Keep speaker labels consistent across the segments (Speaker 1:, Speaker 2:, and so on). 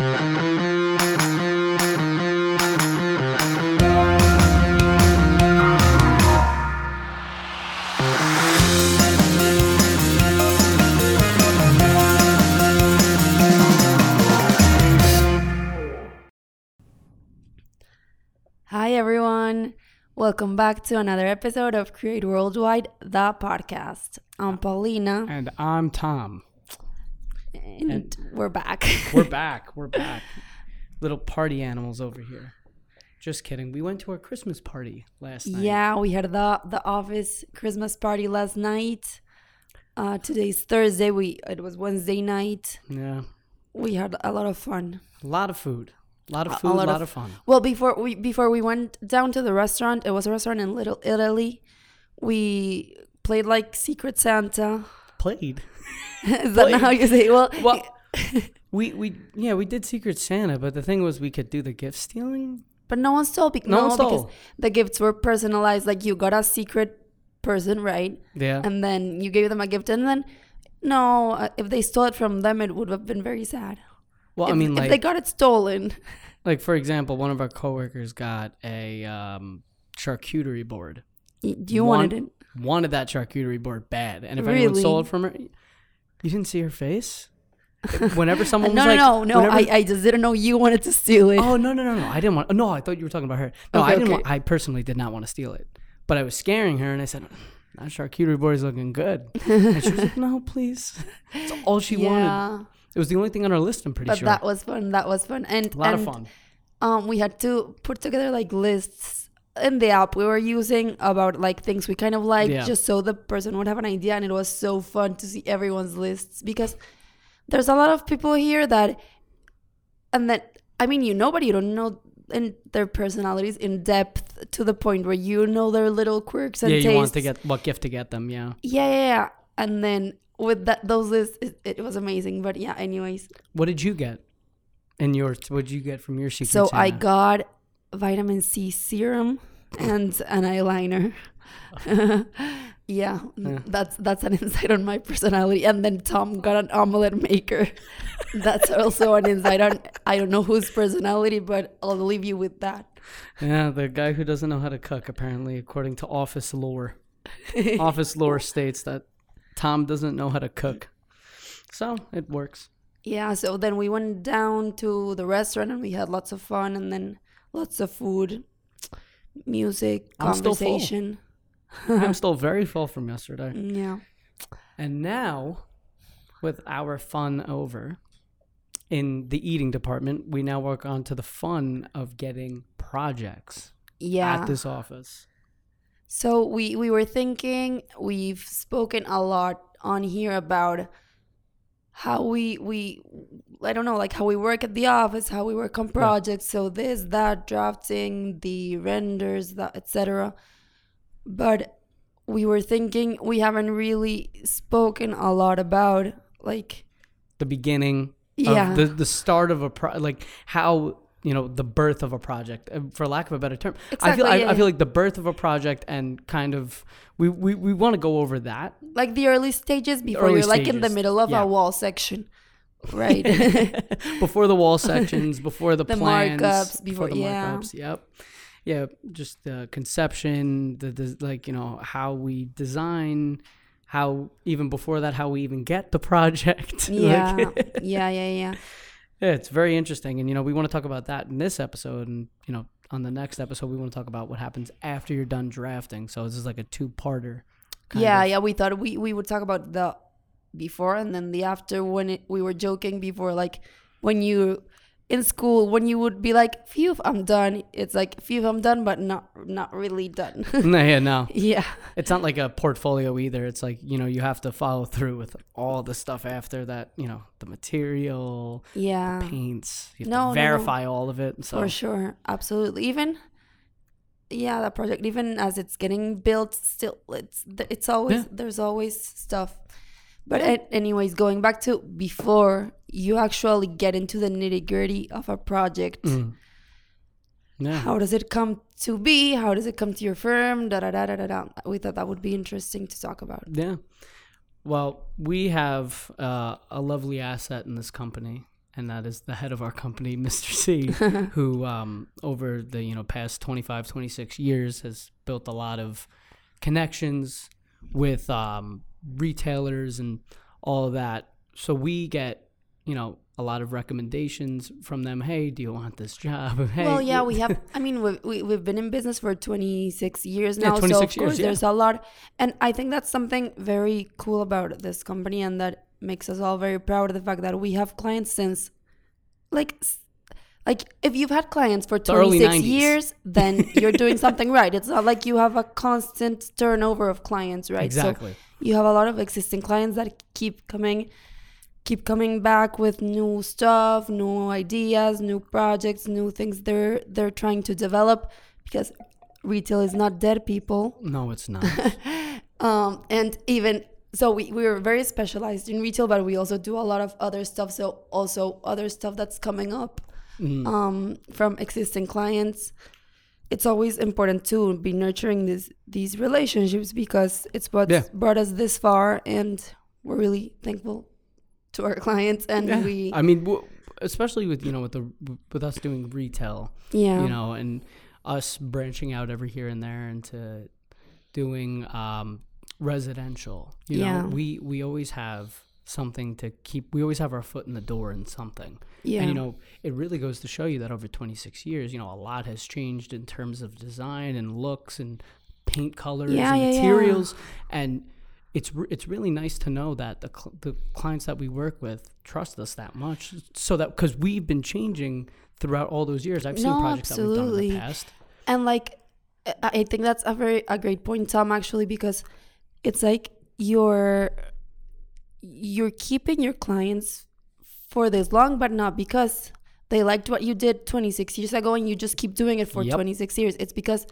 Speaker 1: Hi, everyone. Welcome back to another episode of Create Worldwide, the podcast. I'm Paulina,
Speaker 2: And I'm Tom.
Speaker 1: And, we're back.
Speaker 2: We're back. We're back. Little party animals over here. Just kidding. We went to our Christmas party last night.
Speaker 1: yeah, we had the the office Christmas party last night. Uh, today's Thursday. We it was Wednesday night.
Speaker 2: Yeah.
Speaker 1: We had a lot of fun.
Speaker 2: A lot of food. A lot of
Speaker 1: A- a
Speaker 2: food, a lot,
Speaker 1: lot
Speaker 2: of,
Speaker 1: of-
Speaker 2: fun.
Speaker 1: Well, before we before we went down to the restaurant, it was a restaurant in Little Italy. We played like Secret Santa.
Speaker 2: Played.
Speaker 1: Is that not how you say? it? Well,
Speaker 2: Well, we we yeah, we did Secret Santa, but the thing was we could do the gift stealing.
Speaker 1: But no one stole. Be-
Speaker 2: No
Speaker 1: no,
Speaker 2: one
Speaker 1: because
Speaker 2: stole.
Speaker 1: the gifts were personalized. Like you got a secret person, right?
Speaker 2: Yeah.
Speaker 1: And then you gave them a gift, and then no, uh, if they stole it from them, it would have been very sad.
Speaker 2: well,
Speaker 1: if,
Speaker 2: I mean
Speaker 1: if they got it stolen,
Speaker 2: like for example, one of our coworkers got a um charcuterie board.
Speaker 1: you
Speaker 2: One-
Speaker 1: wanted it.
Speaker 2: Wanted that charcuterie board bad. And if anyone stole it from her, you didn't see her face? Whenever someone
Speaker 1: no,
Speaker 2: was like
Speaker 1: no, no, no.
Speaker 2: whenever-
Speaker 1: I, I just didn't know you wanted to steal it.
Speaker 2: Oh no no no no! I didn't want. No, I thought you were talking about her. No,
Speaker 1: Okay,
Speaker 2: I didn't.
Speaker 1: okay.
Speaker 2: Want, I personally did not want to steal it, but I was scaring her, and I said, "That charcuterie board is looking good." And she was like, "No, please." That's all she wanted.
Speaker 1: yeah,
Speaker 2: It was the only thing on our list. I'm pretty sure.
Speaker 1: but
Speaker 2: sure.
Speaker 1: that was fun. That was fun, and
Speaker 2: a lot
Speaker 1: and,
Speaker 2: of fun.
Speaker 1: um we had to put together like lists in the app we were using about like things we kind of like
Speaker 2: Yeah.
Speaker 1: just so the person would have an idea and it was so fun to see everyone's lists because there's a lot of people here that and that i mean you know but you don't know in their personalities in depth to the point where you know their little quirks and
Speaker 2: Yeah,
Speaker 1: tastes
Speaker 2: you want to get what gift to get them? Yeah.
Speaker 1: yeah yeah, yeah. and then with that those lists it, it was amazing but yeah anyways
Speaker 2: What did you get? And yours? What did you get from your secret?
Speaker 1: So I got vitamin C serum and an eyeliner. yeah,
Speaker 2: Yeah.
Speaker 1: that's that's an insight on my personality. And then Tom got an omelet maker. that's also an insight on I don't know whose personality, but I'll leave you with that.
Speaker 2: Yeah, the guy who doesn't know how to cook, apparently, according to office lore. office lore states that Tom doesn't know how to cook. So it works.
Speaker 1: Yeah, so then we went down to the restaurant and we had lots of fun and then lots of food, music,
Speaker 2: I'm still
Speaker 1: conversation.
Speaker 2: I'm still very full from yesterday.
Speaker 1: Yeah.
Speaker 2: And now, with our fun over in the eating department, we now work on to the fun of getting projects
Speaker 1: Yeah.
Speaker 2: at this office.
Speaker 1: So we we were thinking we've spoken a lot on here about how we we I don't know like how we work at the office, how we work on projects, so this that drafting, the renders, that etc. But we were thinking we haven't really spoken a lot about like
Speaker 2: The beginning,
Speaker 1: yeah.
Speaker 2: of the the start of a pro, like how you know the birth of a project, uh, for lack of a better term. I
Speaker 1: Exactly,
Speaker 2: feel I,
Speaker 1: yeah,
Speaker 2: I feel like the birth of a project and kind of we we, we want to go over that.
Speaker 1: like the early stages before
Speaker 2: early
Speaker 1: you're like in the middle of
Speaker 2: yeah.
Speaker 1: a wall section. Right.
Speaker 2: before the wall sections, before the,
Speaker 1: The
Speaker 2: plans,
Speaker 1: markups,
Speaker 2: before
Speaker 1: before-
Speaker 2: the
Speaker 1: yeah.
Speaker 2: markups. Yep. Yeah, just the conception, the, the like you know how we design, how even before that how we even get the project. Like,
Speaker 1: yeah. yeah, yeah, yeah.
Speaker 2: it's very interesting, and you know we want to talk about that in this episode, and you know on the next episode we want to talk about what happens after you're done drafting. So this is like a two-parter.
Speaker 1: yeah,
Speaker 2: of.
Speaker 1: yeah. We thought we, we would talk about the before and then the after when it, we were joking before, like when you in school when you would be like, "Phew, I'm done." It's like, "Phew, I'm done," but not not really done.
Speaker 2: no, yeah, no.
Speaker 1: yeah,
Speaker 2: It's not like a portfolio either. It's like, you know, you have to follow through with all the stuff after that, you know, the material,
Speaker 1: yeah,
Speaker 2: paints. You have
Speaker 1: No, no, no.
Speaker 2: to verify all of it. So
Speaker 1: for sure, absolutely. Even yeah, that project, even as it's getting built, still it's it's always
Speaker 2: Yeah.
Speaker 1: there's always stuff. But anyways, going back to before you actually get into the nitty gritty of a project.
Speaker 2: Mm. Yeah.
Speaker 1: How does it come to be? How does it come to your firm? Da da da da da da. We thought that would be interesting to talk about.
Speaker 2: Yeah. Well, we have uh, a lovely asset in this company, and that is the head of our company, Mr. C, who um, over the you know past 25, 26 years has built a lot of connections with um, retailers and all of that. So we get you know a lot of recommendations from them. Hey, do you want this job? Hey,
Speaker 1: well, yeah, we have. I mean, we, we we've been in business for 26 years
Speaker 2: Yeah,
Speaker 1: now, so
Speaker 2: 26
Speaker 1: of course
Speaker 2: yeah.
Speaker 1: there's a lot, and I think that's something very cool about this company, and that makes us all very proud of the fact that we have clients since, like, like if you've had clients for 26
Speaker 2: 90s.
Speaker 1: years, then you're doing something right. It's not like you have a constant turnover of clients, right? So
Speaker 2: exactly.
Speaker 1: you have a lot of existing clients that keep coming keep coming back with new stuff new ideas new projects new things they're they're trying to develop because retail is not dead people
Speaker 2: no, it's not.
Speaker 1: um and even so we, we were very specialized in retail but we also do a lot of other stuff so also other stuff that's coming up
Speaker 2: Mm.
Speaker 1: um, from existing clients. It's always important to be nurturing these these relationships because it's what
Speaker 2: Yeah.
Speaker 1: brought us this far, and we're really thankful to our clients. And
Speaker 2: Yeah.
Speaker 1: we,
Speaker 2: I mean, w- especially with you know with the with us doing retail,
Speaker 1: yeah,
Speaker 2: you know, and us branching out every here and there into doing um, residential. You
Speaker 1: Yeah.
Speaker 2: know, we we always have something to keep. We always have our foot in the door in something.
Speaker 1: yeah,
Speaker 2: And you know, it really goes to show you that over 26 years, you know, a lot has changed in terms of design and looks and paint colors
Speaker 1: Yeah,
Speaker 2: and
Speaker 1: yeah, yeah.
Speaker 2: materials. And it's it's really nice to know that the cl- the clients that we work with trust us that much, so that because we've been changing throughout all those years. I've seen
Speaker 1: No,
Speaker 2: projects that we've done in
Speaker 1: absolutely.
Speaker 2: the past.
Speaker 1: and like I I think that's a very a great point, Tom. Actually, because it's like you're you're keeping your clients for this long, but not because they liked what you did 26 years ago and you just keep doing it for
Speaker 2: Yep.
Speaker 1: 26 years. It's because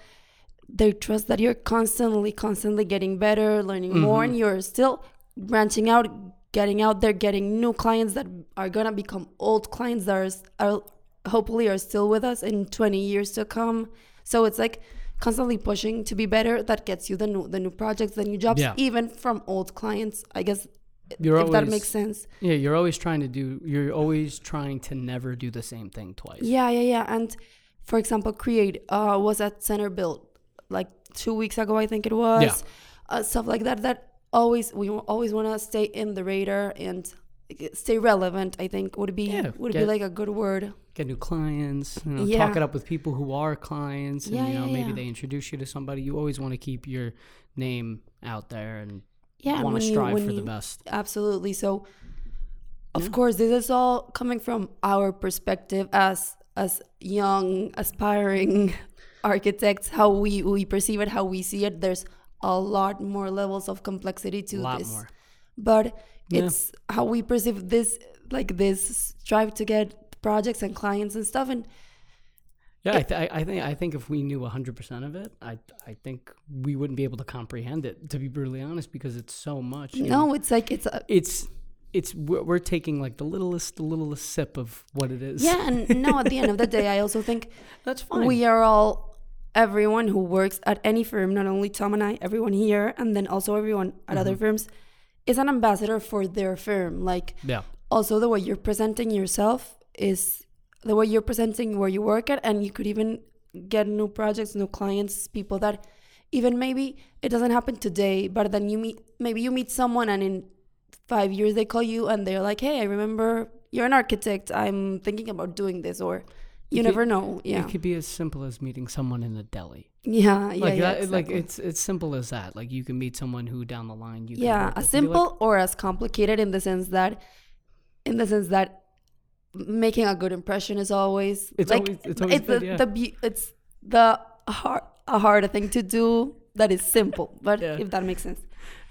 Speaker 1: they trust that you're constantly, constantly getting better, learning more,
Speaker 2: Mm-hmm.
Speaker 1: and you're still branching out, getting out there, getting new clients that are gonna become old clients that are, are hopefully are still with us in 20 years to come. So it's like constantly pushing to be better. That gets you the new the new projects, the new jobs,
Speaker 2: Yeah.
Speaker 1: even from old clients. I guess
Speaker 2: You're
Speaker 1: if that makes sense.
Speaker 2: Yeah, you're always trying to do. You're always trying to never do the same thing twice.
Speaker 1: Yeah, yeah, yeah. And for example, Create uh, was at Center Build like two weeks ago, I think it was.
Speaker 2: Yeah.
Speaker 1: Uh, stuff like that. That always we always want to stay in the radar and stay relevant. I think would be
Speaker 2: Yeah,
Speaker 1: would be like a good word.
Speaker 2: get new clients, you know,
Speaker 1: Yeah.
Speaker 2: talk it up with people who are clients, and
Speaker 1: Yeah,
Speaker 2: you know
Speaker 1: yeah,
Speaker 2: maybe they introduce you to somebody. You always want to keep your name out there and
Speaker 1: Yeah,
Speaker 2: want to strive for the best.
Speaker 1: Absolutely. So, of course, this is all coming from our perspective as as young aspiring architects. How we we perceive it, how we see it. There's a lot more levels of complexity to
Speaker 2: A lot
Speaker 1: this,
Speaker 2: more.
Speaker 1: but
Speaker 2: Yeah.
Speaker 1: it's how we perceive this, like this strive to get projects and clients and stuff. And
Speaker 2: Yeah, I, th- I, I think I think if we knew 100% of it, I I think we wouldn't be able to comprehend it. To be brutally honest, because it's so much.
Speaker 1: no, it's like it's a,
Speaker 2: it's it's we're, we're taking like the littlest the littlest sip of what it is.
Speaker 1: yeah. And no, at the end of the day, I also think
Speaker 2: that's fine.
Speaker 1: We are all everyone who works at any firm, not only Tom and I, everyone here, and then also everyone at other mm-hmm. firms, is an ambassador for their firm. Like
Speaker 2: yeah,
Speaker 1: also the way you're presenting yourself is the way you're presenting where you work at, and you could even get new projects, new clients, people that even maybe it doesn't happen today, but then you meet maybe you meet someone and in five years they call you and they're like, Hey, I remember you're an architect, I'm thinking about doing this or you
Speaker 2: It
Speaker 1: never know. Yeah.
Speaker 2: it could be as simple as meeting someone in a deli.
Speaker 1: Yeah, yeah,
Speaker 2: like
Speaker 1: yeah.
Speaker 2: that, like
Speaker 1: exactly.
Speaker 2: it's it's simple as that. Like you can meet someone who down the line you can
Speaker 1: yeah, as
Speaker 2: be like,
Speaker 1: simple or as complicated in the sense that, in the sense that, making a good impression is always
Speaker 2: It's
Speaker 1: like
Speaker 2: always- it's always
Speaker 1: the,
Speaker 2: good, yeah.
Speaker 1: the it's the hard a harder thing to do that is simple, but
Speaker 2: Yeah.
Speaker 1: if that makes sense.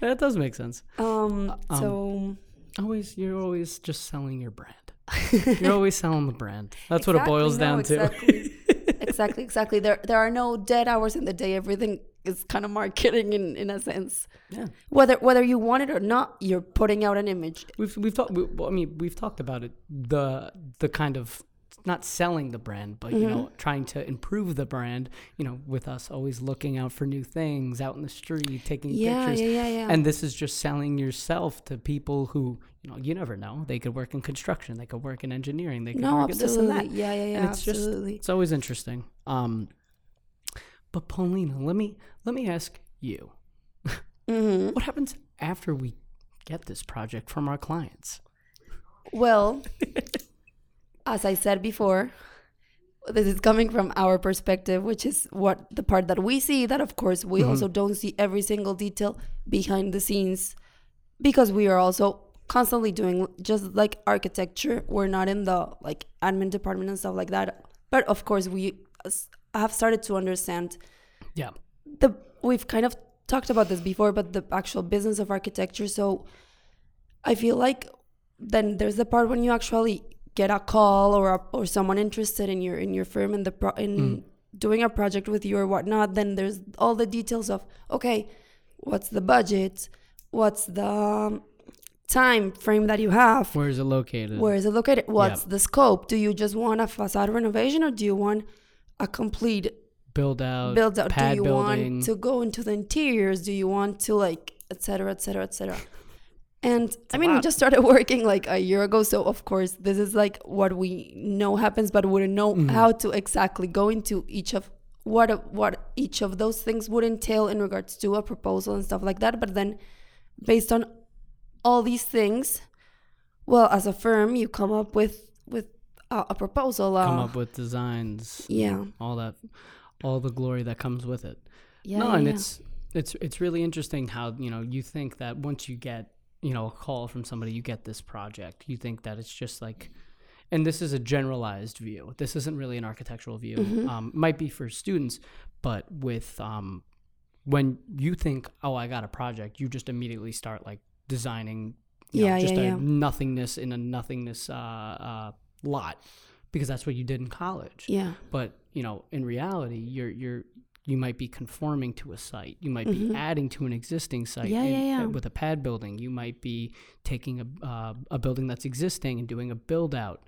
Speaker 2: that does make sense.
Speaker 1: Um,
Speaker 2: Um,
Speaker 1: so
Speaker 2: Always you're always just selling your brand. you're always selling the brand. That's what it boils
Speaker 1: no,
Speaker 2: down to.
Speaker 1: exactly. exactly, exactly. There there are no dead hours in the day. Everything is kind of marketing in in a sense.
Speaker 2: yeah.
Speaker 1: Whether whether you want it or not, you're putting out an image.
Speaker 2: We've we've talked. We, I mean, we've talked about it. The the kind of not selling the brand, but you know, trying to improve the brand. You know, with us always looking out for new things out in the street, taking
Speaker 1: Yeah,
Speaker 2: pictures.
Speaker 1: yeah, yeah, yeah.
Speaker 2: And this is just selling yourself to people who, you know, you never know. They could work in construction, they could work in engineering, they could
Speaker 1: no,
Speaker 2: work in this and that.
Speaker 1: Yeah, yeah, yeah.
Speaker 2: And it's just
Speaker 1: absolutely.
Speaker 2: it's always interesting. Um, but Paulina, let me let me ask you,
Speaker 1: hmm
Speaker 2: what happens after we get this project from our clients?
Speaker 1: Well, as I said before, this is coming from our perspective, which is what the part that we see. That, of course, we
Speaker 2: Mhm.
Speaker 1: also don't see every single detail behind the scenes because we are also constantly doing just like architecture. We're not in the like admin department and stuff like that. But of course, we have started to understand
Speaker 2: Yeah.
Speaker 1: the we've kind of talked about this before but the actual business of architecture so i feel like then there's the part when you actually get a call or a, or someone interested in your in your firm in the pro, in doing a project with you or whatnot then there's all the details of okay what's the budget? What's the um, time frame that you have?
Speaker 2: Where is it located?
Speaker 1: where is it located? What's the scope? Do you just want a facade renovation or do you want a complete
Speaker 2: build out,
Speaker 1: build out? Do you
Speaker 2: building.
Speaker 1: want to go into the interiors? Do you want to like etc etc etc and I mean we just started working like a year ago so of course this is like what we know happens but wouldn't know
Speaker 2: Mhm.
Speaker 1: how to exactly go into each of what what each of those things would entail in regards to a proposal and stuff like that but then based on all these things well as a firm you come up with with a, a proposal
Speaker 2: come
Speaker 1: uh,
Speaker 2: up with designs,
Speaker 1: yeah
Speaker 2: all that, all the glory that comes with it.
Speaker 1: yeah
Speaker 2: no, and
Speaker 1: yeah.
Speaker 2: it's it's it's really interesting how you know you think that once you get you know a call from somebody, you get this project, you think that it's just like, and this is a generalized view. This isn't really an architectural view.
Speaker 1: Mhm.
Speaker 2: Um, might be for students, but with um, when you think, oh, I got a project, you just immediately start like designing. You know,
Speaker 1: Yeah,
Speaker 2: just
Speaker 1: yeah,
Speaker 2: a
Speaker 1: yeah.
Speaker 2: nothingness in a nothingness uh, uh, lot because that's what you did in college
Speaker 1: yeah
Speaker 2: but you know in reality you're you're you might be conforming to a site you might be
Speaker 1: Mhm.
Speaker 2: adding to an existing site
Speaker 1: Yeah,
Speaker 2: in-
Speaker 1: yeah, yeah.
Speaker 2: uh, with a pad building you might be taking a uh, a building that's existing and doing a build out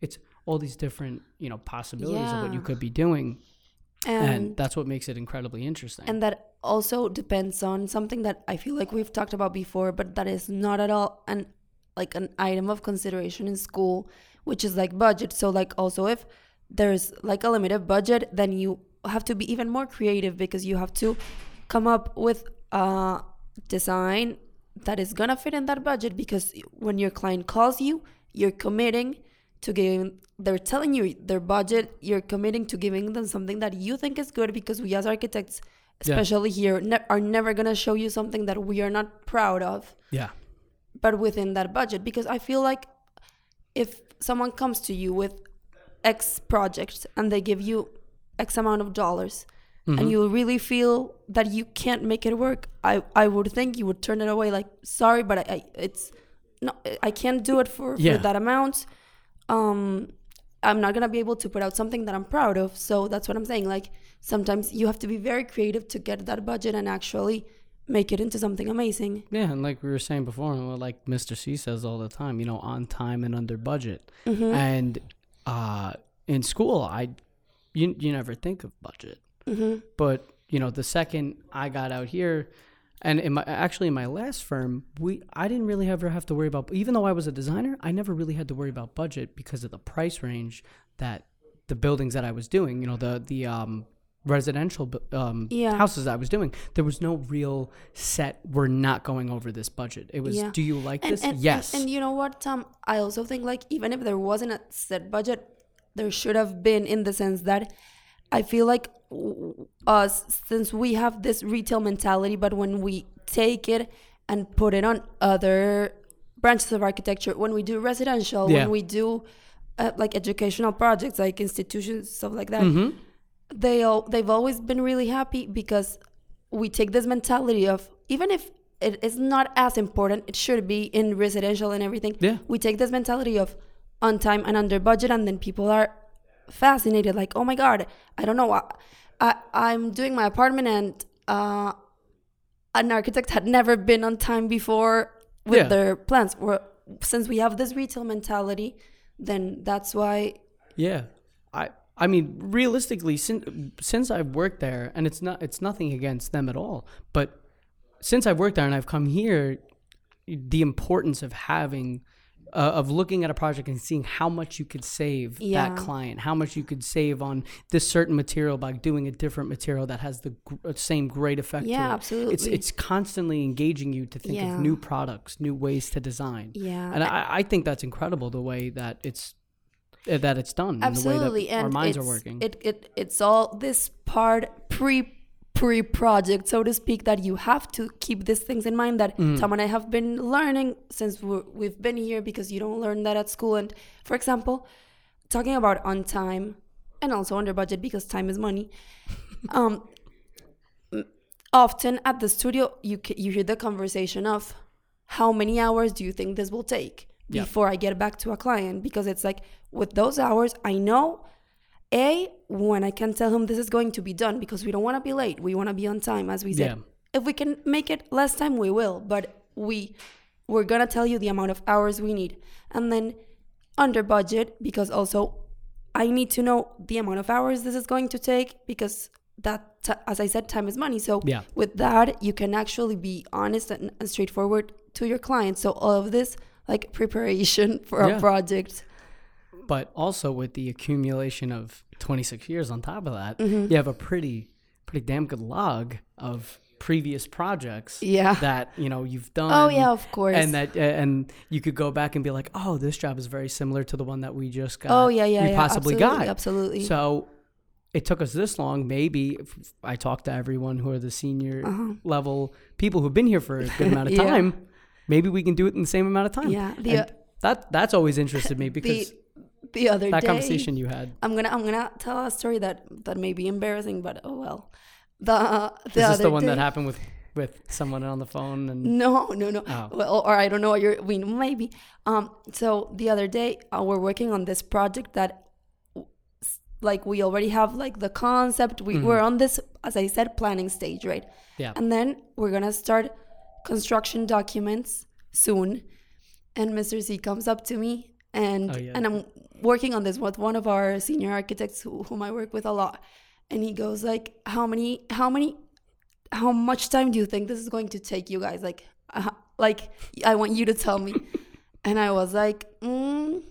Speaker 2: it's all these different you know possibilities of what you could be doing and,
Speaker 1: and
Speaker 2: that's what makes it incredibly interesting
Speaker 1: and that also depends on something that I feel like we've talked about before, but that is not at all an like an item of consideration in school, which is like budget. So like also if there's like a limited budget, then you have to be even more creative because you have to come up with a design that is gonna fit in that budget because when your client calls you, you're committing to giving they're telling you their budget, you're committing to giving them something that you think is good because we as architects
Speaker 2: Yeah.
Speaker 1: especially here ne- are never going to show you something that we are not proud of
Speaker 2: yeah
Speaker 1: but within that budget because i feel like if someone comes to you with x project and they give you x amount of dollars.
Speaker 2: Mhm.
Speaker 1: and you really feel that you can't make it work. I i would think you would turn it away like sorry but i, I it's no i can't do it for,
Speaker 2: Yeah.
Speaker 1: for that amount. Um i'm not gonna be able to put out something that i'm proud of. So that's what i'm saying. Like sometimes you have to be very creative to get that budget and actually make it into something amazing.
Speaker 2: Yeah and like we were saying before and what like mr c says all the time you know on time and under budget.
Speaker 1: Mhm.
Speaker 2: and uh in school i you, you never think of budget
Speaker 1: Mhm.
Speaker 2: but you know the second i got out here and in my actually in my last firm we i didn't really ever have to worry about even though i was a designer i never really had to worry about budget because of the price range that the buildings that i was doing you know the the um residential um
Speaker 1: Yeah.
Speaker 2: houses i was doing there was no real set we're not going over this budget it was
Speaker 1: Yeah.
Speaker 2: do you like
Speaker 1: and,
Speaker 2: this
Speaker 1: and,
Speaker 2: yes
Speaker 1: and, and you know what tom i also think like even if there wasn't a set budget there should have been in the sense that i feel like us since we have this retail mentality but when we take it and put it on other branches of architecture when we do residential
Speaker 2: Yeah.
Speaker 1: when we do uh, like educational projects like institutions stuff like that
Speaker 2: Mhm.
Speaker 1: they all they've always been really happy because we take this mentality of even if it is not as important it should be in residential and everything
Speaker 2: Yeah.
Speaker 1: we take this mentality of on time and under budget and then people are fascinated like oh my god i don't know I, I i'm doing my apartment and uh an architect had never been on time before with
Speaker 2: Yeah.
Speaker 1: their plans since we have this retail mentality then that's why
Speaker 2: Yeah, I I mean realistically, since since I've worked there, and it's not it's nothing against them at all, but since I've worked there and I've come here, the importance of having. Uh, of looking at a project and seeing how much you could save
Speaker 1: Yeah.
Speaker 2: that client, how much you could save on this certain material by doing a different material that has the gr- uh, same great effect.
Speaker 1: Yeah,
Speaker 2: to it.
Speaker 1: absolutely.
Speaker 2: It's it's constantly engaging you to think
Speaker 1: Yeah.
Speaker 2: of new products, new ways to design.
Speaker 1: Yeah.
Speaker 2: and I, I think that's incredible the way that it's uh, that it's done, and the way
Speaker 1: absolutely
Speaker 2: that
Speaker 1: and
Speaker 2: our minds are working.
Speaker 1: it, it it's all this part pre pre project so to speak that you have to keep these things in mind that
Speaker 2: Mm.
Speaker 1: tom and i have been learning since we're, we've been here because you don't learn that at school and for example talking about on time and also under budget because time is money um often at the studio you you hear the conversation of how many hours do you think this will take
Speaker 2: Yeah.
Speaker 1: before I get back to a client because it's like with those hours I know a when I can tell him this is going to be done because we don't want to be late we want to be on time as we said
Speaker 2: Yeah.
Speaker 1: if we can make it less time we will but we we're gonna tell you the amount of hours we need and then under budget because also I need to know the amount of hours this is going to take because that, t- as I said, time is money. So
Speaker 2: Yeah.
Speaker 1: with that, you can actually be honest and, and straightforward to your client. So all of this, like preparation for
Speaker 2: Yeah.
Speaker 1: a project.
Speaker 2: But also with the accumulation of 26 years on top of that,
Speaker 1: Mm-hmm.
Speaker 2: you have a pretty pretty damn good log of previous projects
Speaker 1: Yeah.
Speaker 2: that you know you've done.
Speaker 1: Oh yeah, of course.
Speaker 2: And that, uh, and you could go back and be like, oh, this job is very similar to the one that we just got.
Speaker 1: oh yeah, yeah,
Speaker 2: we
Speaker 1: yeah.
Speaker 2: possibly
Speaker 1: absolutely,
Speaker 2: got.
Speaker 1: Absolutely.
Speaker 2: So it took us this long. Maybe if I talked to everyone who are the senior
Speaker 1: Uh-huh.
Speaker 2: level people who've been here for a good amount of
Speaker 1: Yeah.
Speaker 2: time. Maybe we can do it in the same amount of time.
Speaker 1: Yeah, the-
Speaker 2: that that's always interested me because
Speaker 1: the the other
Speaker 2: that
Speaker 1: day,
Speaker 2: conversation you had.
Speaker 1: I'm gonna I'm gonna tell a story that that may be embarrassing, but oh well. The the
Speaker 2: Is this the one
Speaker 1: day,
Speaker 2: that happened with with someone on the phone and
Speaker 1: No, no, no.
Speaker 2: Oh.
Speaker 1: Well, or I don't know what you're. We maybe. Um. So the other day, uh, we're working on this project that, like, we already have like the concept. We we're on this, as I said, planning stage, right?
Speaker 2: Mm-hmm. yeah
Speaker 1: And then we're gonna start construction documents soon. And Mr. C comes up to me, and
Speaker 2: Oh, yeah.
Speaker 1: and I'm working on this with one of our senior architects who, whom I work with a lot. And he goes like, "How many? How many? How much time do you think this is going to take you guys? Like, uh, like I want you to tell me." and I was like, mm,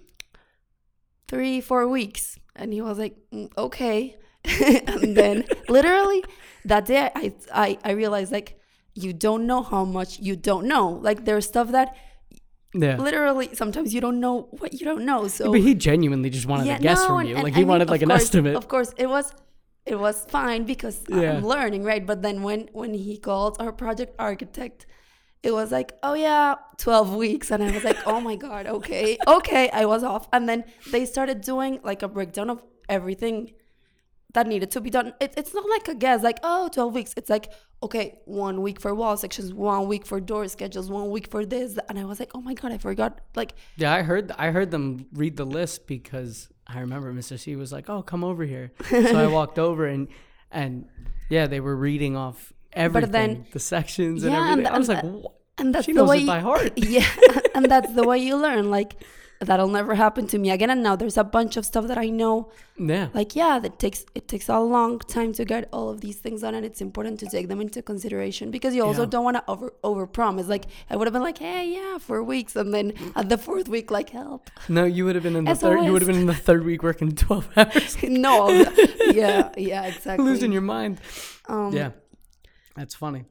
Speaker 1: three, four weeks. And he was like, "Mm, "Okay." and then literally that day, I, I I realized like you don't know how much you don't know. Like there's stuff that
Speaker 2: yeah.
Speaker 1: literally sometimes you don't know what you don't know. So
Speaker 2: But he genuinely just wanted a guess
Speaker 1: no,
Speaker 2: from you.
Speaker 1: and
Speaker 2: like
Speaker 1: I
Speaker 2: he
Speaker 1: mean,
Speaker 2: wanted
Speaker 1: of
Speaker 2: like an
Speaker 1: course-
Speaker 2: estimate.
Speaker 1: Of course, it was it was fine because
Speaker 2: Yeah.
Speaker 1: I'm learning, right? But then when when he called our project architect, it was like, oh yeah, twelve weeks, and I was like, oh my god, okay, okay, I was off. And then they started doing like a breakdown of everything that needed to be done. It, it's not like a guess, like oh, 12 weeks. It's like okay, one week for wall sections, one week for door schedules, one week for this, and I was like, oh my god, I forgot. Like
Speaker 2: yeah, I heard I heard them read the list because I remember Mr. C was like, "Oh, come over here." so I walked over and and yeah, they were reading off everything,
Speaker 1: then-
Speaker 2: the sections
Speaker 1: Yeah, and
Speaker 2: everything.
Speaker 1: th-
Speaker 2: I was like,
Speaker 1: and
Speaker 2: "What?"
Speaker 1: and that's
Speaker 2: She
Speaker 1: the
Speaker 2: knows
Speaker 1: way
Speaker 2: it by heart.
Speaker 1: yeah and that's the way you learn like that'll never happen to me again and now there's a bunch of stuff that i know
Speaker 2: yeah,
Speaker 1: like yeah that takes it takes a long time to get all of these things done and it's important to take them into consideration because you also
Speaker 2: Yeah.
Speaker 1: don't want to over over promise like i would have been like hey yeah four weeks and then at the fourth week like help
Speaker 2: no, you would have been in the third. You would have been in the third week working twelve hours,
Speaker 1: no yeah yeah exactly
Speaker 2: losing your mind.
Speaker 1: um
Speaker 2: Yeah, that's funny.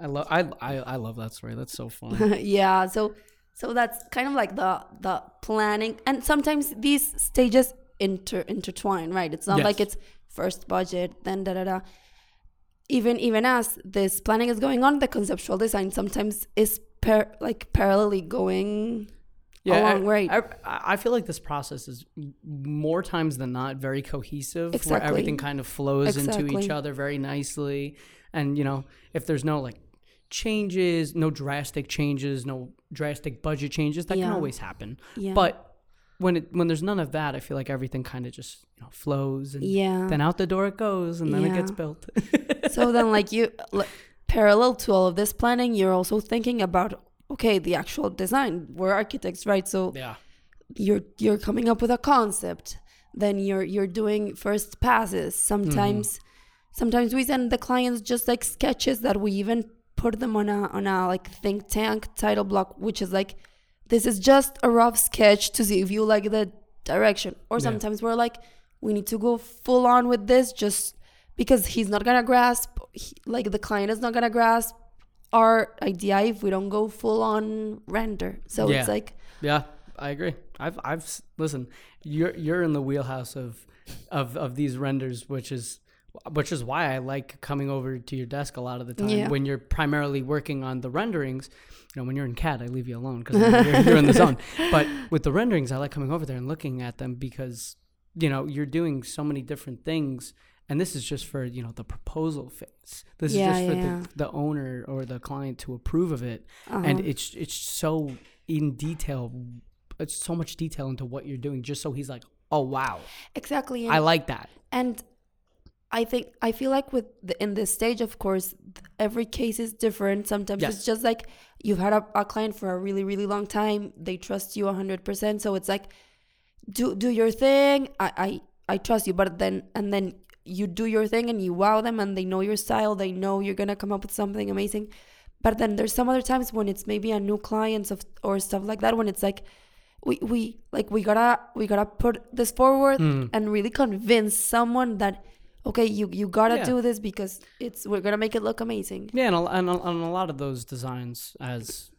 Speaker 2: I love I, I I love that story. That's so funny.
Speaker 1: yeah so so that's kind of like the the planning and sometimes these stages inter intertwine right? It's not
Speaker 2: Yes.
Speaker 1: like it's first budget then da da da. Even even as this planning is going on the conceptual design sometimes is par- like parallelly going along
Speaker 2: I,
Speaker 1: right?
Speaker 2: I, I feel like this process is more times than not very cohesive, where everything kind of flows into each other very nicely. And you know, if there's no like changes, no drastic changes, no drastic budget changes, that can always happen.
Speaker 1: yeah.
Speaker 2: But when it when there's none of that, I feel like everything kind of just you know flows and
Speaker 1: yeah.
Speaker 2: then out the door it goes and then it gets built.
Speaker 1: so then like you like, parallel to all of this planning you're also thinking about okay the actual design we're architects right? So
Speaker 2: yeah.
Speaker 1: you're you're coming up with a concept then you're you're doing first passes. Mm-hmm. Sometimes sometimes we send the clients just like sketches that we even put them on a on a like think tank title block which is like this is just a rough sketch to see if you like the direction or
Speaker 2: Yeah.
Speaker 1: sometimes we're like we need to go full on with this just because he's not gonna grasp he, like the client is not gonna grasp our idea if we don't go full on render so
Speaker 2: Yeah.
Speaker 1: it's like
Speaker 2: Yeah, I agree. I've I've listen. You're you're in the wheelhouse of of of these renders, which is which is why I like coming over to your desk a lot of the time
Speaker 1: Yeah.
Speaker 2: when you're primarily working on the renderings. You know, when you're in CAD, I leave you alone because you're, you're in the zone. But with the renderings, I like coming over there and looking at them because you know you're doing so many different things. And this is just for you know the proposal phase. This
Speaker 1: Yeah,
Speaker 2: is just for
Speaker 1: yeah,
Speaker 2: the, the owner or the client to approve of it
Speaker 1: uh
Speaker 2: and it's it's so in detail it's so much detail into what you're doing just so he's like oh wow
Speaker 1: exactly
Speaker 2: i like that
Speaker 1: and i think i feel like with the, in this stage of course every case is different. Sometimes
Speaker 2: Yes.
Speaker 1: it's just like you've had a, a client for a really really long time. They trust you 100% so it's like do do your thing. I, I i trust you. But then and then you do your thing and you wow them and they know your style. They know you're gonna come up with something amazing. But then there's some other times when it's maybe a new client of, or stuff like that when it's like we we like we gotta we gotta put this forward
Speaker 2: Mm.
Speaker 1: and really convince someone that okay you you gotta
Speaker 2: Yeah.
Speaker 1: do this because it's we're gonna make it look amazing
Speaker 2: yeah and a, and, a, and a lot of those designs as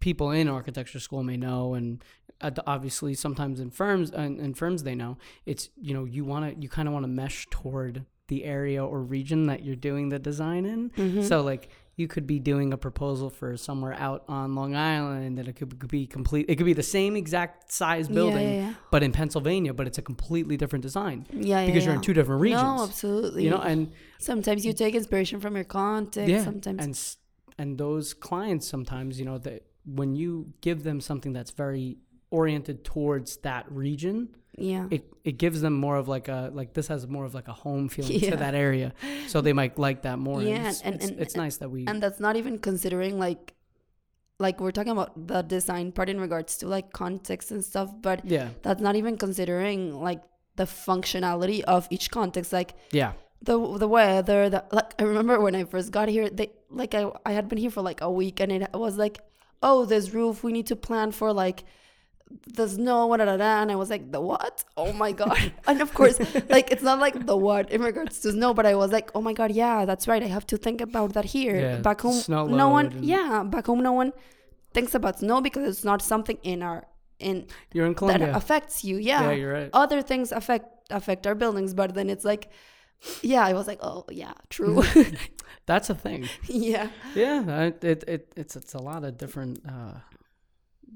Speaker 2: people in architecture school may know and uh, obviously sometimes in firms and in firms they know it's you know you want to you kind of want to mesh toward the area or region that you're doing the design in
Speaker 1: Mm-hmm.
Speaker 2: So like you could be doing a proposal for somewhere out on Long Island and it could, be complete it could be the same exact size building
Speaker 1: yeah, yeah.
Speaker 2: but in Pennsylvania but it's a completely different design
Speaker 1: yeah, yeah
Speaker 2: because you're in two different regions.
Speaker 1: no absolutely
Speaker 2: You know and
Speaker 1: sometimes you take inspiration from your context
Speaker 2: yeah
Speaker 1: sometimes
Speaker 2: and and those clients sometimes you know that when you give them something that's very oriented towards that region
Speaker 1: yeah
Speaker 2: it, it gives them more of like a like this has more of like a home feeling
Speaker 1: Yeah.
Speaker 2: to that area so they might like that more
Speaker 1: Yeah,
Speaker 2: it's,
Speaker 1: and-
Speaker 2: it's,
Speaker 1: and-
Speaker 2: it's nice that we
Speaker 1: and that's not even considering like like we're talking about the design part in regards to like context and stuff but
Speaker 2: yeah.
Speaker 1: that's not even considering like the functionality of each context. Like
Speaker 2: yeah.
Speaker 1: the the weather the like i remember when i first got here they like i i had been here for like a week and it was like oh this roof we need to plan for like the snow da, da, da, and i was like the what? Oh my god. And of course like it's not like the what in regards to snow but i was like oh my god yeah that's right i have to think about that here.
Speaker 2: Yeah,
Speaker 1: back home no one yeah back home no one thinks about snow because it's not something in our in
Speaker 2: you're in
Speaker 1: that affects you yeah,
Speaker 2: yeah you're right.
Speaker 1: Other things affect affect our buildings but then it's like yeah i was like oh yeah true.
Speaker 2: That's a thing.
Speaker 1: yeah.
Speaker 2: Yeah, it, it it's it's a lot of different uh,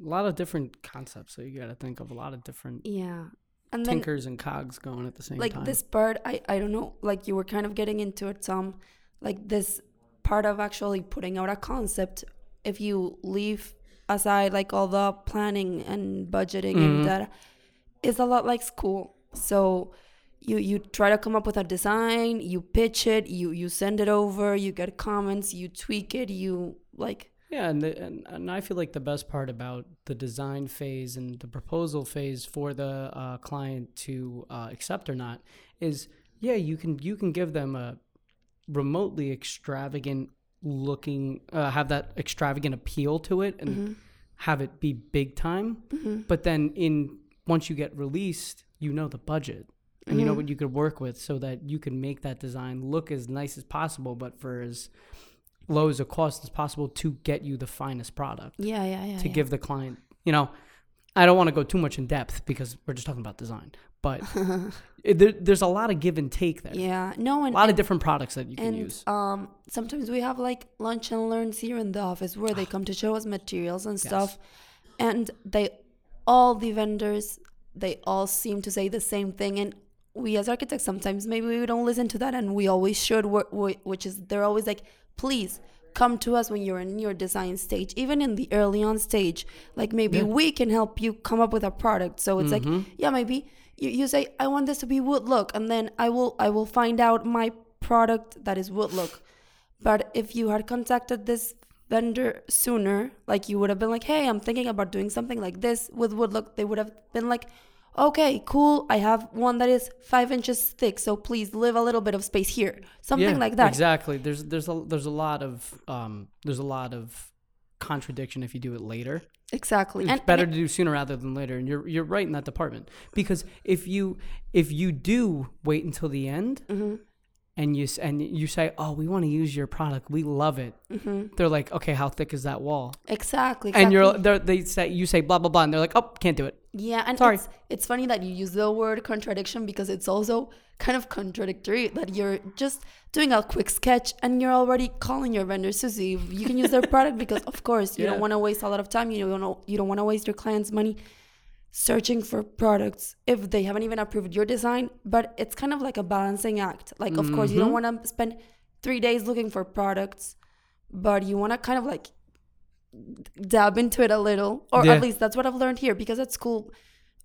Speaker 2: a lot of different concepts. So you got to think of a lot of different
Speaker 1: yeah and then
Speaker 2: and cogs going at the same
Speaker 1: like
Speaker 2: time.
Speaker 1: Like this part i i don't know like you were kind of getting into it tom like this part of actually putting out a concept if you leave aside like all the planning and budgeting
Speaker 2: Mhm.
Speaker 1: and that is a lot like school so you you try to come up with a design you pitch it you you send it over you get comments you tweak it you like
Speaker 2: Yeah, and, the, and and I feel like the best part about the design phase and the proposal phase for the uh, client to uh, accept or not is yeah you can you can give them a remotely extravagant looking uh, have that extravagant appeal to it and
Speaker 1: mhm,
Speaker 2: have it be big time.
Speaker 1: Mhm,
Speaker 2: but then in once you get released you know the budget and you know
Speaker 1: Mhm.
Speaker 2: what you could work with so that you can make that design look as nice as possible but for as low as a cost as possible to get you the finest product
Speaker 1: yeah yeah yeah
Speaker 2: to
Speaker 1: yeah.
Speaker 2: give the client you know i don't want to go too much in depth because we're just talking about design but it, there, there's a lot of give and take there
Speaker 1: yeah no
Speaker 2: a lot
Speaker 1: and
Speaker 2: of different products that you can use
Speaker 1: um sometimes we have like lunch and learns here in the office where they come to show us materials and
Speaker 2: Yes.
Speaker 1: stuff and they all the vendors they all seem to say the same thing and we as architects sometimes maybe we don't listen to that and we always should wh- wh- which is they're always like please come to us when you're in your design stage even in the early on stage like maybe
Speaker 2: Yeah.
Speaker 1: we can help you come up with a product so it's
Speaker 2: Mhm.
Speaker 1: like yeah maybe you, you say i want this to be wood look and then i will i will find out my product that is wood look but if you had contacted this vendor sooner like you would have been like hey i'm thinking about doing something like this with wood look they would have been like okay, cool. I have one that is five inches thick, so please leave a little bit of space here. Something
Speaker 2: Yeah,
Speaker 1: like that.
Speaker 2: Exactly. There's there's a there's a lot of um there's a lot of contradiction if you do it later.
Speaker 1: Exactly.
Speaker 2: It's
Speaker 1: And-
Speaker 2: better
Speaker 1: and
Speaker 2: to do sooner rather than later, and you're you're right in that department because if you if you do wait until the end
Speaker 1: Mm-hmm.
Speaker 2: And you and you say, oh, we want to use your product, we love it, they're like, okay, how thick is that wall?
Speaker 1: Exactly.
Speaker 2: And you're
Speaker 1: Mm-hmm.
Speaker 2: they're, they say you say blah blah blah, and they're like, oh, can't do it.
Speaker 1: Yeah, and
Speaker 2: Sorry.
Speaker 1: it's it's funny that you use the word contradiction because it's also kind of contradictory that you're just doing a quick sketch and you're already calling your to see if you can use their product because of course you
Speaker 2: Yeah.
Speaker 1: don't want to waste a lot of time. You don't you don't want to waste your clients' money searching for products if they haven't even approved your design. But it's kind of like a balancing act. Like of course you don't mm-hmm. want to spend three days looking for products, but you want to kind of like dab into it a little, or
Speaker 2: Yeah.
Speaker 1: at least that's what I've learned here. Because at school,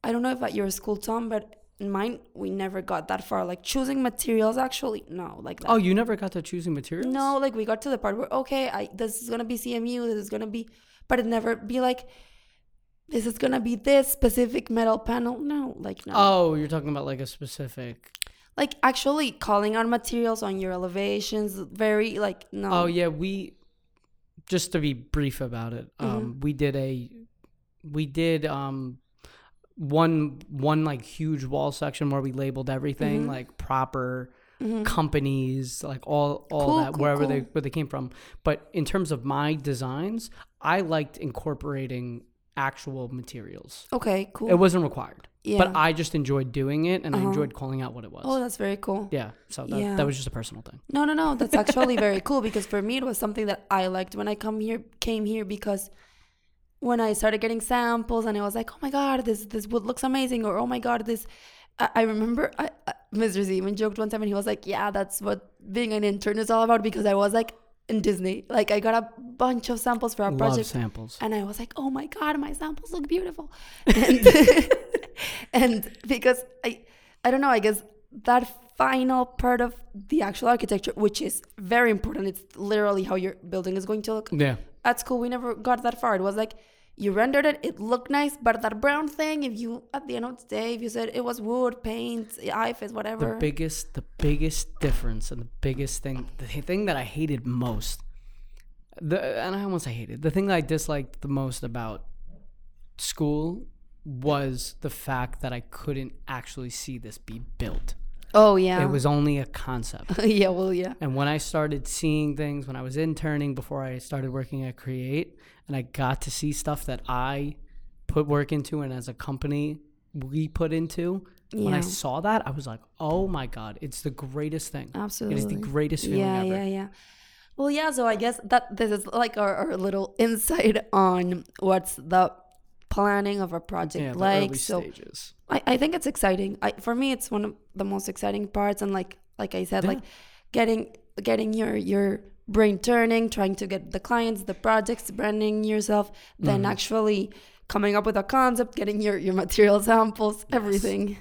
Speaker 1: I don't know if at your school, Tom, but in mine we never got that far. Like choosing materials, actually, no, like that.
Speaker 2: Oh, you never got to choosing materials?
Speaker 1: no, like we got to the part where okay, I this is gonna be CMU, this is gonna be, but it never be like. This is gonna be this specific metal panel. No, like no.
Speaker 2: Oh, you're talking about like a specific.
Speaker 1: like actually calling out materials on your elevations, very like no.
Speaker 2: Oh yeah, we just to be brief about it.
Speaker 1: Mm-hmm.
Speaker 2: Um, we did a we did um one one like huge wall section where we labeled everything
Speaker 1: Mm-hmm.
Speaker 2: like proper companies like all all
Speaker 1: Cool,
Speaker 2: that
Speaker 1: cool,
Speaker 2: wherever they where they came from but in terms of my designs i liked incorporating actual materials
Speaker 1: Okay, cool.
Speaker 2: it wasn't required
Speaker 1: Yeah.
Speaker 2: but i just enjoyed doing it and i
Speaker 1: Uh-huh.
Speaker 2: enjoyed calling out what it was
Speaker 1: oh, that's very cool.
Speaker 2: yeah so that,
Speaker 1: Yeah.
Speaker 2: that was just a personal thing
Speaker 1: No, no, no. That's actually very cool because for me it was something that I liked when I come here came here because when I started getting samples and I was like, oh my god, this this wood looks amazing, or oh my god, this. I, I remember I, I, Mr. Z even joked one time and he was like, yeah, that's what being an intern is all about because I was like in Disney, like I got a bunch of samples for our
Speaker 2: love
Speaker 1: project.
Speaker 2: samples
Speaker 1: And I was like, oh my God, my samples look beautiful. And, and because I, I don't know, I guess that final part of the actual architecture, which is very important, it's literally how your building is going to look.
Speaker 2: yeah
Speaker 1: At school, we never got that far. It was like, you rendered it, it looked nice, but that brown thing, if you, at the end of the day, if you said it was wood, paint, EIFS, whatever.
Speaker 2: the biggest the biggest difference and the biggest thing the thing that i hated most the and i almost say hated the thing that i disliked the most about school was the fact that i couldn't actually see this be built
Speaker 1: oh, yeah.
Speaker 2: it was only a concept
Speaker 1: yeah, well, yeah.
Speaker 2: and when i started seeing things when i was interning before i started working at create and i got to see stuff that i put work into and as a company we put into when i saw that i was like oh my god it's the greatest thing
Speaker 1: Absolutely.
Speaker 2: it is the greatest feeling
Speaker 1: yeah,
Speaker 2: ever
Speaker 1: Yeah, Yeah, yeah, Well, yeah. So I guess that this is like our, our little insight on what's the planning of a project
Speaker 2: yeah
Speaker 1: like. So
Speaker 2: stages
Speaker 1: I, I think it's exciting. I for me it's one of the most exciting parts, and like like I said,
Speaker 2: Yeah.
Speaker 1: like getting getting your your brain turning, trying to get the clients, the projects, branding yourself, then
Speaker 2: Mm-hmm.
Speaker 1: actually coming up with a concept, getting your your material samples, everything.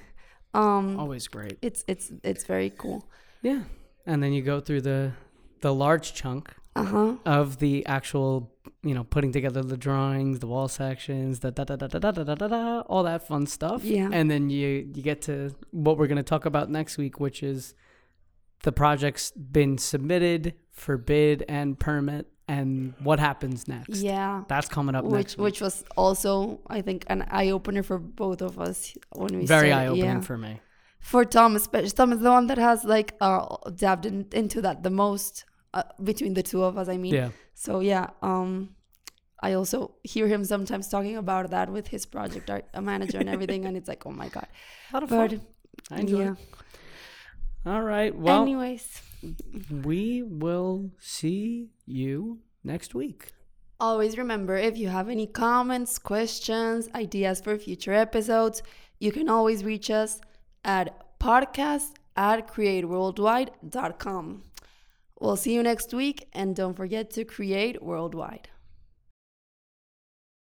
Speaker 1: Um,
Speaker 2: always great
Speaker 1: it's it's it's very cool.
Speaker 2: yeah and then you go through the the large chunk
Speaker 1: Uh huh.
Speaker 2: of the actual you know putting together the drawings the wall sections the da da da da da da da da, da all that fun stuff
Speaker 1: Yeah.
Speaker 2: and then you you get to what we're going to talk about next week which is the project's been submitted for bid and permit and what happens next
Speaker 1: Yeah.
Speaker 2: that's coming up
Speaker 1: which
Speaker 2: next week.
Speaker 1: which was also I think an eye opener for both of us when we
Speaker 2: very
Speaker 1: started.
Speaker 2: eye-opening
Speaker 1: Yeah.
Speaker 2: for me
Speaker 1: For Tom, especially Tom is the one that has like uh dabbed in, into that the most uh, between the two of us. I mean,
Speaker 2: yeah
Speaker 1: so yeah. Um, I also hear him sometimes talking about that with his project art uh, manager and everything, and it's like, oh my god.
Speaker 2: a lot of
Speaker 1: But
Speaker 2: fun i enjoy
Speaker 1: yeah.
Speaker 2: all right well
Speaker 1: Anyways,
Speaker 2: we will see you next week
Speaker 1: always remember if you have any comments, questions, ideas for future episodes, you can always reach us at podcast at createworldwide.com. We'll see you next week, and don't forget to create worldwide.